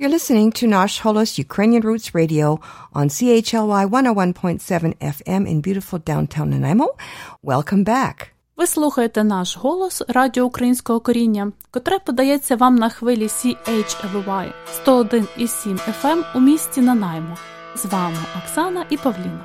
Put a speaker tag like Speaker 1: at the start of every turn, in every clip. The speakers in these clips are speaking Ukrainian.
Speaker 1: You're listening to Nash Holos Ukrainian Roots Radio on CHLY 101.7 FM in beautiful downtown Nanaimo. Welcome back.
Speaker 2: Ви слухаєте наш голос Радіо Українського коріння, котре подається вам на хвилі CHLY 101,7 FM у місті Нанаймо. З вами Оксана і Павліна.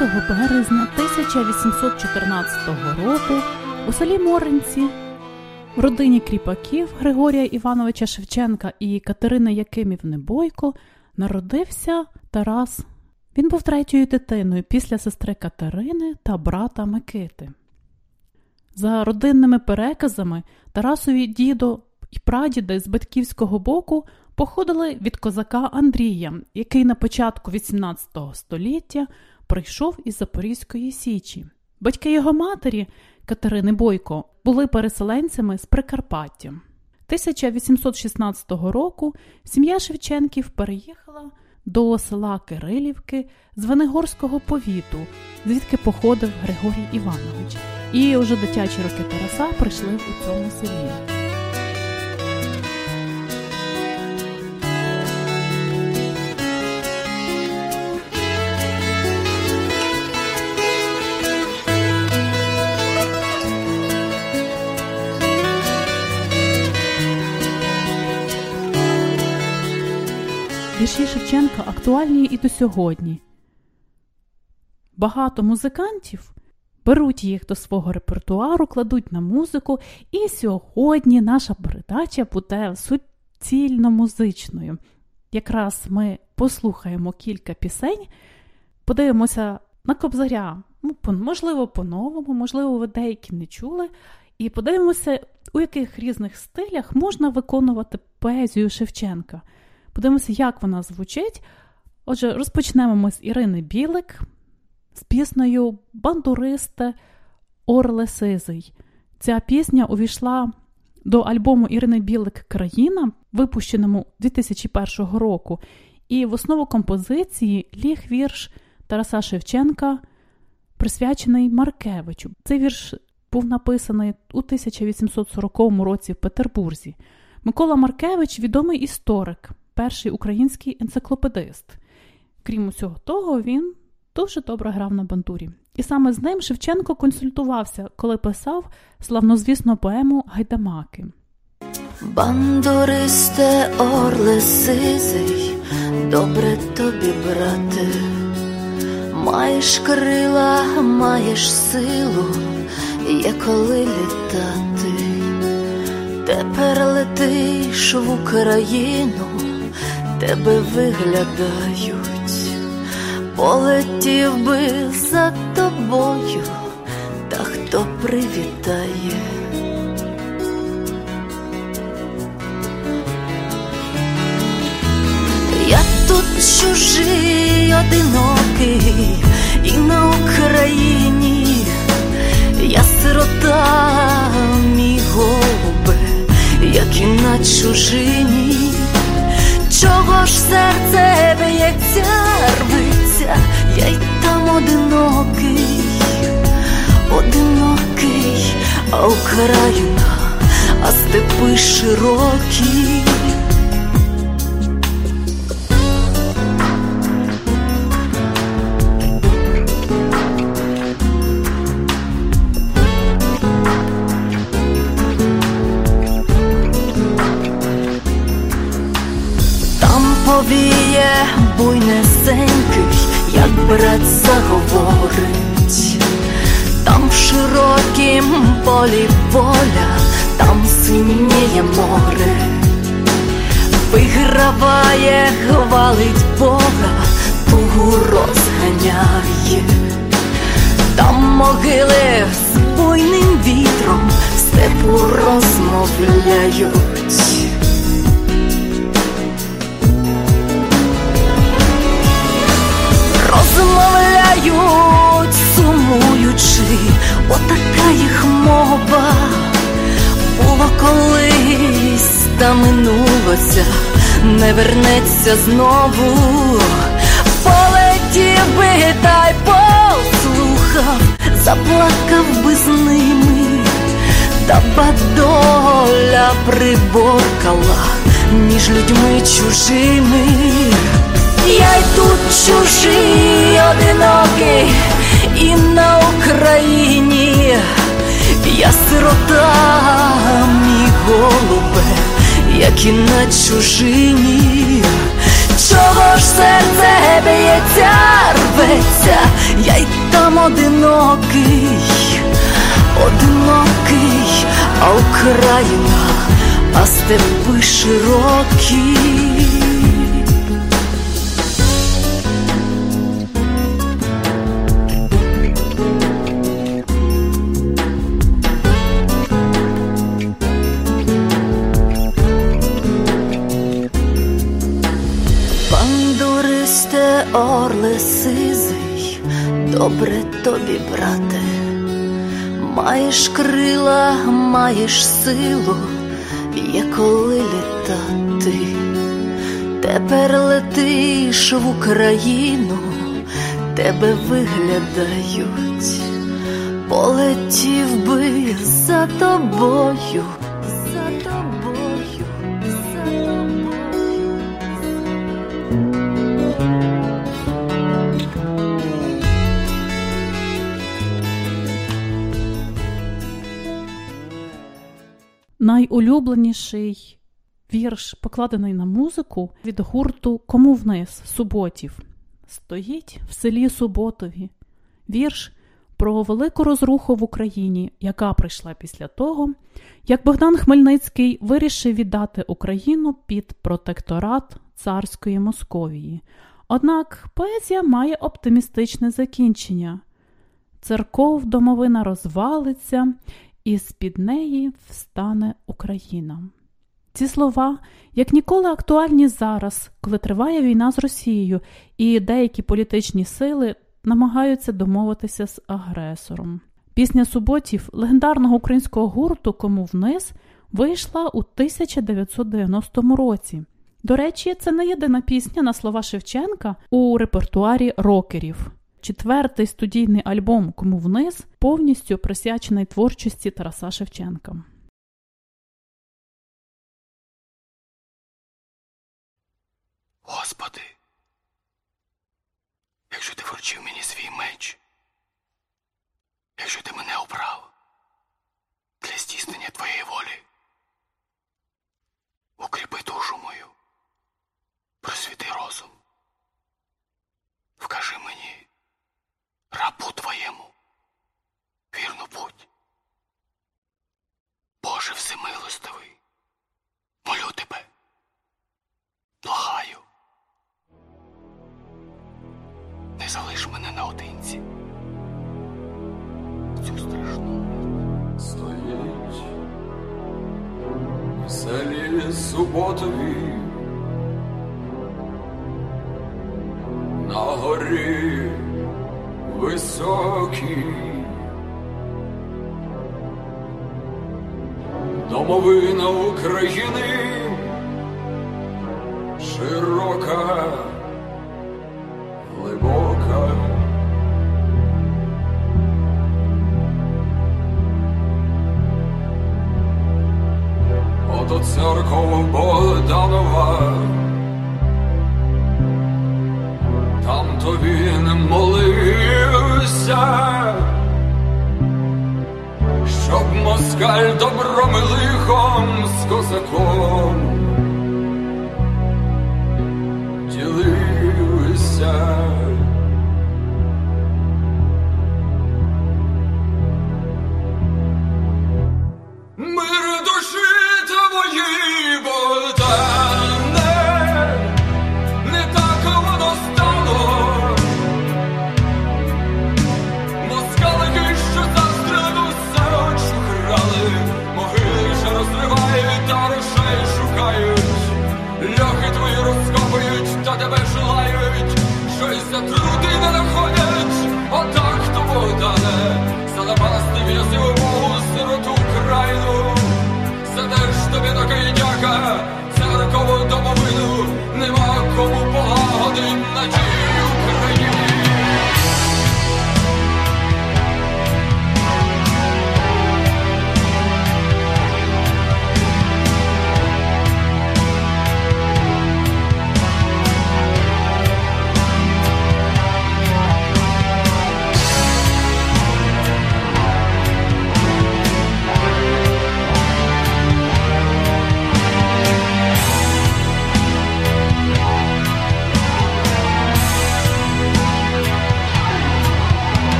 Speaker 2: Березня 1814 року у селі Моринці в родині кріпаків Григорія Івановича Шевченка і Катерини Якимівни Бойко народився Тарас. Він був третьою дитиною після сестри Катерини та брата Микити. За родинними переказами Тарасові дідо і прадіди з батьківського боку походили від козака Андрія, який на початку XVIII століття прийшов із Запорізької Січі. Батьки його матері, Катерини Бойко, були переселенцями з Прикарпаття. 1816 року сім'я Шевченків переїхала до села Кирилівки з Венегорського повіту, звідки походив Григорій Іванович. І вже дитячі роки Тараса прийшли у цьому селі. Вірші Шевченка актуальні і до сьогодні. Багато музикантів беруть їх до свого репертуару, кладуть на музику, і сьогодні наша передача буде суцільно музичною. Якраз ми послухаємо кілька пісень, подивимося на кобзаря, ну, можливо, по-новому, можливо, ви деякі не чули, і подивимося, у яких різних стилях можна виконувати поезію Шевченка. Подивимося, як вона звучить. Отже, розпочнемо ми з Ірини Білик з піснею Бандуристе Орле Сизий. Ця пісня увійшла до альбому Ірини Білик Країна, випущеному 2001 року. І в основу композиції ліг вірш Тараса Шевченка, присвячений Маркевичу. Цей вірш був написаний у 1840 році в Петербурзі. Микола Маркевич відомий історик перший український енциклопедист. Крім усього того, він дуже добре грав на бандурі. І саме з ним Шевченко консультувався, коли писав славнозвісну поему Гайдамаки.
Speaker 3: Бандуристе орле сизий, добре тобі, брате, маєш крила, маєш силу, є коли літати, тепер летиш в Україну тебе виглядають, полетів би за тобою, та хто привітає. Я тут чужий, одинокий, і на Україні я сирота, мій голубе, як і на чужині чого ж серце б'ється, рветься, я й там одинокий, одинокий, а Україна, а степи широкі. Повіє буйнесенький, як брат заговорить, там в широкім полі поля, там синіє море, виграває, хвалить Бога, тугу розганяє, там могили з буйним вітром степу розмовляють. Неминучі, отака їх мова. Було колись, та минулося, не вернеться знову, полетів би та й послухав, заплакав би з ними, та бадоля приборкала між людьми чужими. Я й тут чужий, одинокий і на Україні я сирота, мій голубе, як і на чужині, чого ж серце б'ється, рветься, я й там одинокий, одинокий, а Україна, а степи широкі. Орле сизий, добре тобі, брате, маєш крила, маєш силу, є коли літати, тепер летиш в Україну, тебе виглядають, полетів би за тобою.
Speaker 2: Найулюбленіший вірш, покладений на музику від гурту Кому вниз суботів. Стоїть в селі Суботові. Вірш про велику розруху в Україні, яка прийшла після того, як Богдан Хмельницький вирішив віддати Україну під протекторат царської Московії. Однак поезія має оптимістичне закінчення. Церков домовина розвалиться, і з-під неї встане Україна. Ці слова, як ніколи актуальні зараз, коли триває війна з Росією, і деякі політичні сили намагаються домовитися з агресором. Пісня суботів легендарного українського гурту Кому вниз вийшла у 1990 році. До речі, це не єдина пісня на слова Шевченка у репертуарі рокерів. Четвертий студійний альбом Кому вниз повністю присвячений творчості Тараса Шевченка.
Speaker 4: Господи, якщо ти вручив мені свій меч, якщо ти мене обрав
Speaker 5: домовина України широка, глибока. Ото церкова Богданова. Там то він молився, москаль добром і лихом з козаком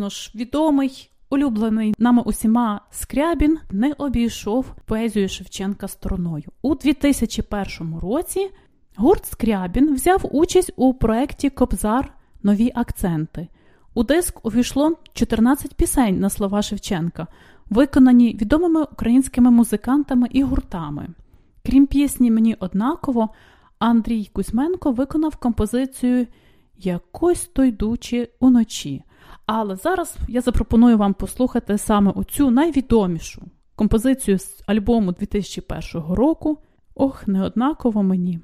Speaker 2: звісно ж, відомий, улюблений нами усіма Скрябін не обійшов поезію Шевченка стороною. У 2001 році гурт Скрябін взяв участь у проєкті Кобзар Нові акценти. У диск увійшло 14 пісень на слова Шевченка, виконані відомими українськими музикантами і гуртами. Крім пісні Мені однаково, Андрій Кузьменко виконав композицію Якось то йдучи уночі. Але зараз я запропоную вам послухати саме оцю найвідомішу композицію з альбому 2001 року Ох, неоднаково мені.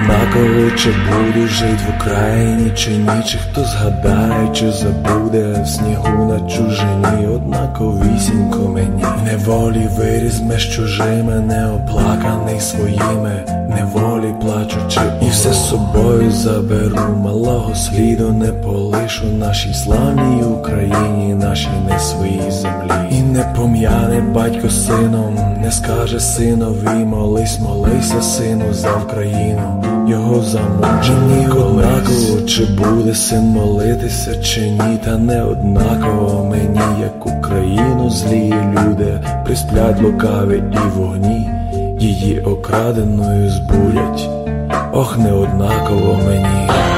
Speaker 6: Однаково, чи буду жить в Україні, чи ні, чи хто згадає, чи забуде в снігу на чужині, однаковісінько мені. Неволі виріс меж чужими, неоплаканий своїми, неволі плачучи, і все з собою заберу, малого сліду не полишу нашій славній Україні, нашій не своїй землі, і не пом'яне батько сином, не скаже синові, молись, молися, сину, за Україну, його замучені однаково, чи буде син молитися, чи ні, та не однаково мені, як Україну, злі люди присплять лукаві і вогні, її окраденою збурять, ох, не однаково мені.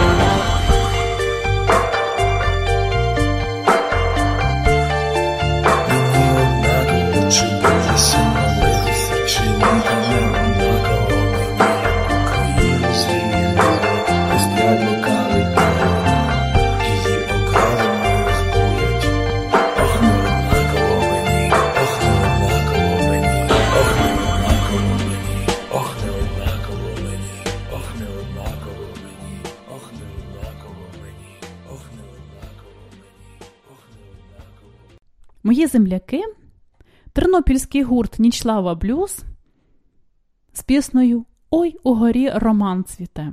Speaker 2: Мої земляки, тернопільський гурт Нічлава Блюз з піснею Ой у горі роман цвіте.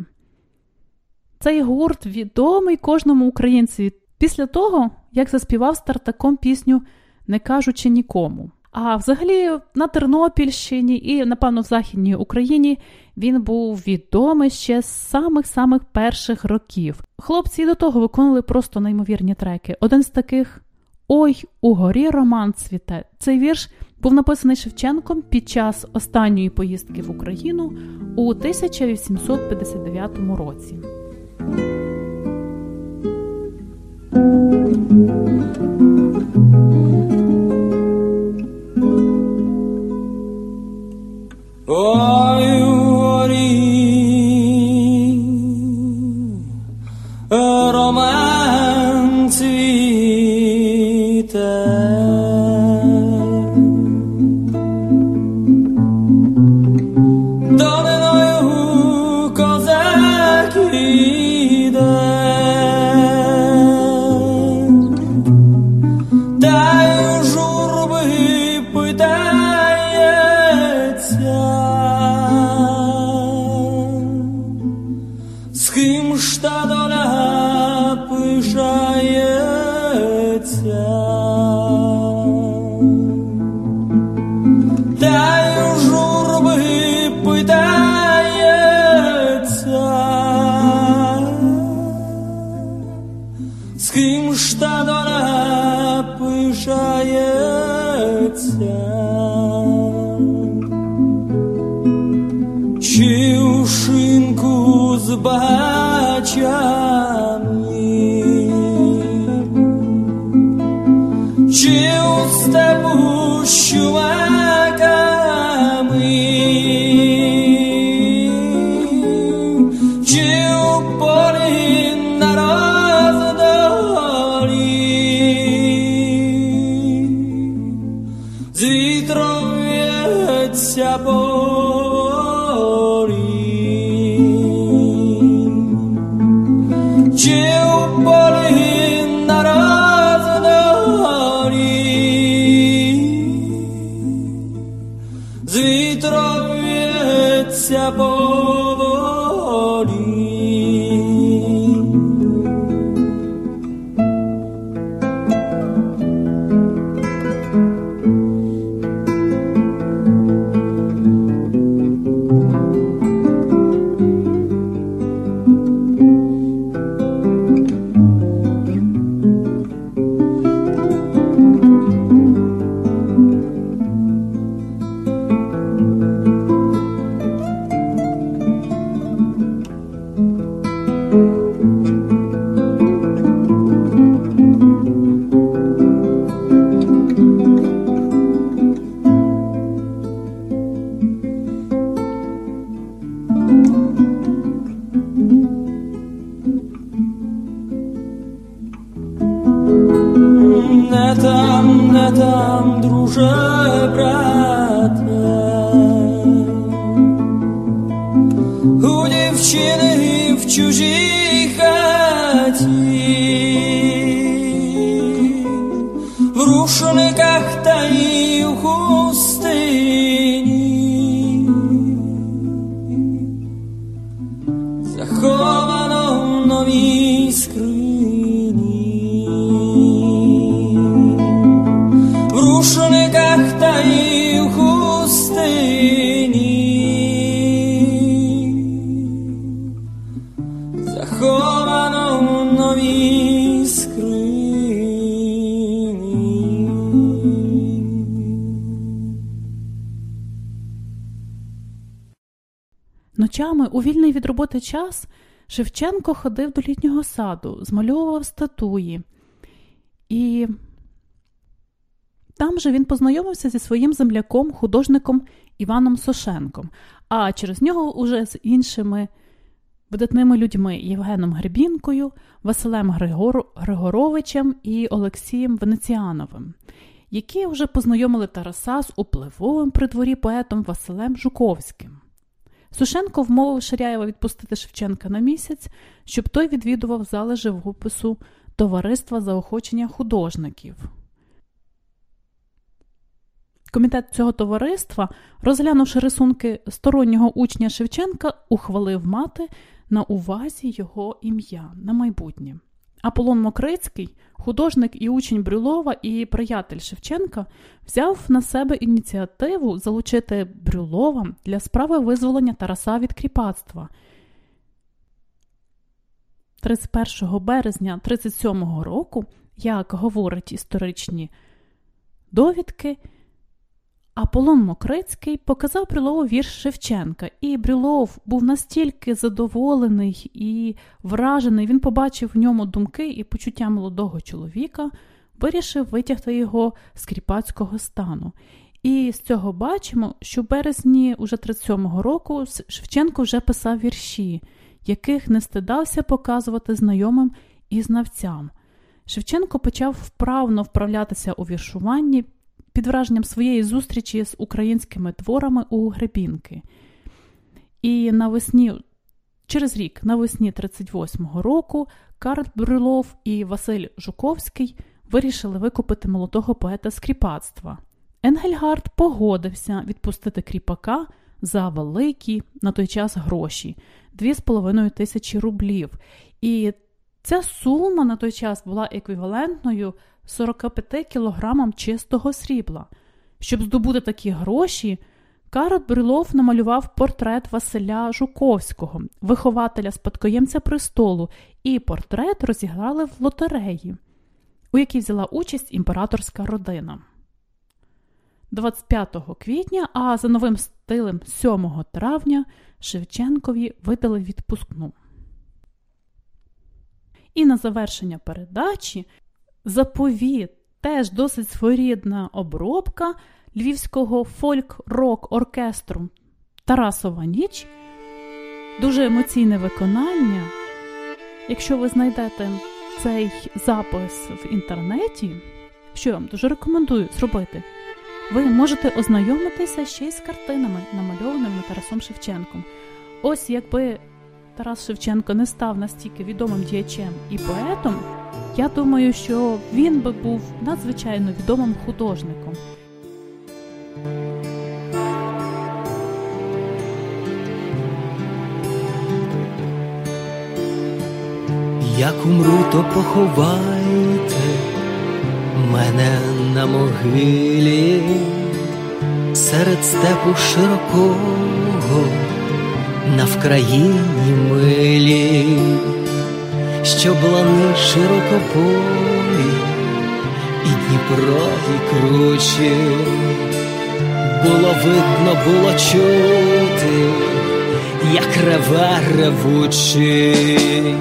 Speaker 2: Цей гурт відомий кожному українцеві після того, як заспівав стартаком пісню Не кажучи нікому. А взагалі на Тернопільщині і, напевно, в Західній Україні він був відомий ще з самих-самих перших років. Хлопці і до того виконували просто неймовірні треки. Один з таких Ой, у горі роман цвіте. Цей вірш був написаний Шевченком під час останньої поїздки в Україну у 1859 році.
Speaker 7: Ой, шинку з бачами? Чи body. Там, tam, druże. У дівчини в чужій хаті, в рушник
Speaker 2: Ночами у вільний від роботи час Шевченко ходив до літнього саду, змальовував статуї. І там же він познайомився зі своїм земляком, художником Іваном Сошенком, а через нього уже з іншими видатними людьми Євгеном Гребінкою, Василем Григор... Григоровичем і Олексієм Венеціановим, які вже познайомили Тараса з упливовим при дворі поетом Василем Жуковським. Сушенко вмовив Ширяєва відпустити Шевченка на місяць, щоб той відвідував зали живопису Товариства заохочення художників. Комітет цього товариства, розглянувши рисунки стороннього учня Шевченка, ухвалив мати на увазі його ім'я на майбутнє. Аполлон Мокрицький, художник і учень Брюлова і приятель Шевченка, взяв на себе ініціативу залучити Брюлова для справи визволення Тараса від кріпацтва. 31 березня 37 року, як говорять історичні довідки, Аполлон Мокрицький показав Брюлову вірш Шевченка, і Брюлов був настільки задоволений і вражений, він побачив в ньому думки і почуття молодого чоловіка, вирішив витягти його з кріпацького стану. І з цього бачимо, що в березні уже 37-го року Шевченко вже писав вірші, яких не стидався показувати знайомим і знавцям. Шевченко почав вправно вправлятися у віршуванні під враженням своєї зустрічі з українськими творами у Гребінки. І навесні, через рік, навесні 38-го року, Карл Брюлов і Василь Жуковський вирішили викупити молодого поета з кріпацтва. Енгельгард погодився відпустити кріпака за великі на той час гроші 2,5 тисячі рублів. І ця сума на той час була еквівалентною 45 кілограмам чистого срібла. Щоб здобути такі гроші, Карл Брюлов намалював портрет Василя Жуковського, вихователя спадкоємця престолу, і портрет розіграли в лотереї, у якій взяла участь імператорська родина. 25 квітня, а за новим стилем 7 травня Шевченкові видали відпускну. І на завершення передачі заповіт теж досить своєрідна обробка львівського фольк-рок оркестру Тарасова ніч. Дуже емоційне виконання. Якщо ви знайдете цей запис в інтернеті, що я вам дуже рекомендую зробити, ви можете ознайомитися ще й з картинами, намальованими Тарасом Шевченком. Ось якби Тарас Шевченко не став настільки відомим діячем і поетом, я думаю, що він би був надзвичайно відомим художником.
Speaker 8: Як умру, то поховайте мене на могилі серед степу широкого на Вкраїні милі, що блани широкополі, і Дніпро, кручі, було видно, було чути, як реве ревучий.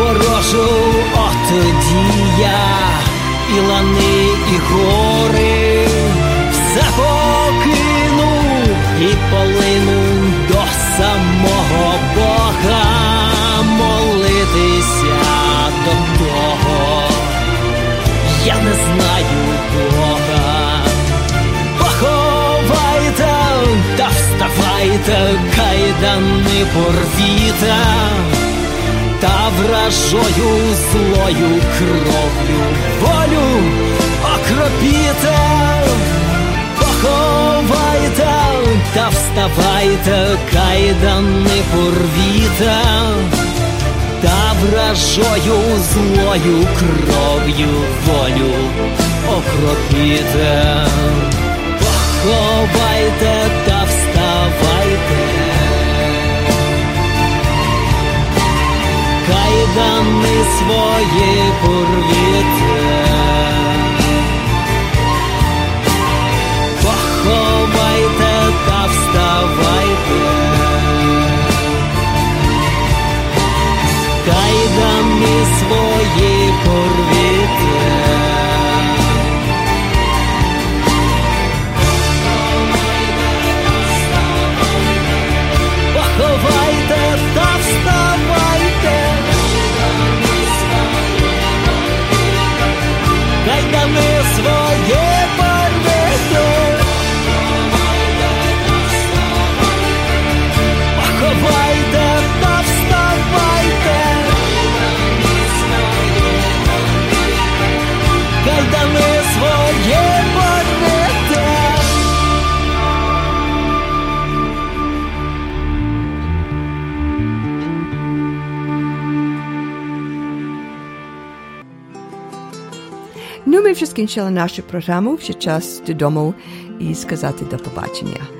Speaker 8: Ворожу, от тоді я, і лани, і гори, все покину і полину до самого Бога молитися до того. Я не знаю Бога. Поховайте та вставайте, кайдани порвіте, та вражою злою кров'ю. Волю окропіте, поховайте та вставайте, кайдани порвіте, та вражою злою кров'ю волю окропіте, поховайте та Кайдани свої порвіте,
Speaker 1: ми вже скінчили нашу програму. Ще час додому і сказати до побачення.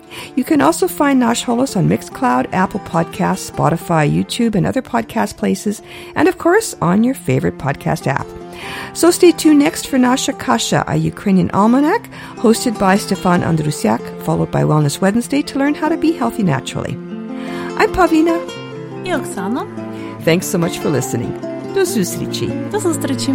Speaker 1: You can also find Nosh Holos on Mixcloud, Apple Podcasts, Spotify, YouTube, and other podcast places, and of course on your favorite podcast app. So stay tuned next for Nasha Kasha, a Ukrainian almanac, hosted by Stefan Andrusiak, followed by Wellness Wednesday to learn how to be healthy naturally. I'm Pavlina.
Speaker 2: І Оксана.
Speaker 1: Thanks so much for listening. До зустрічі.
Speaker 2: До зустрічі.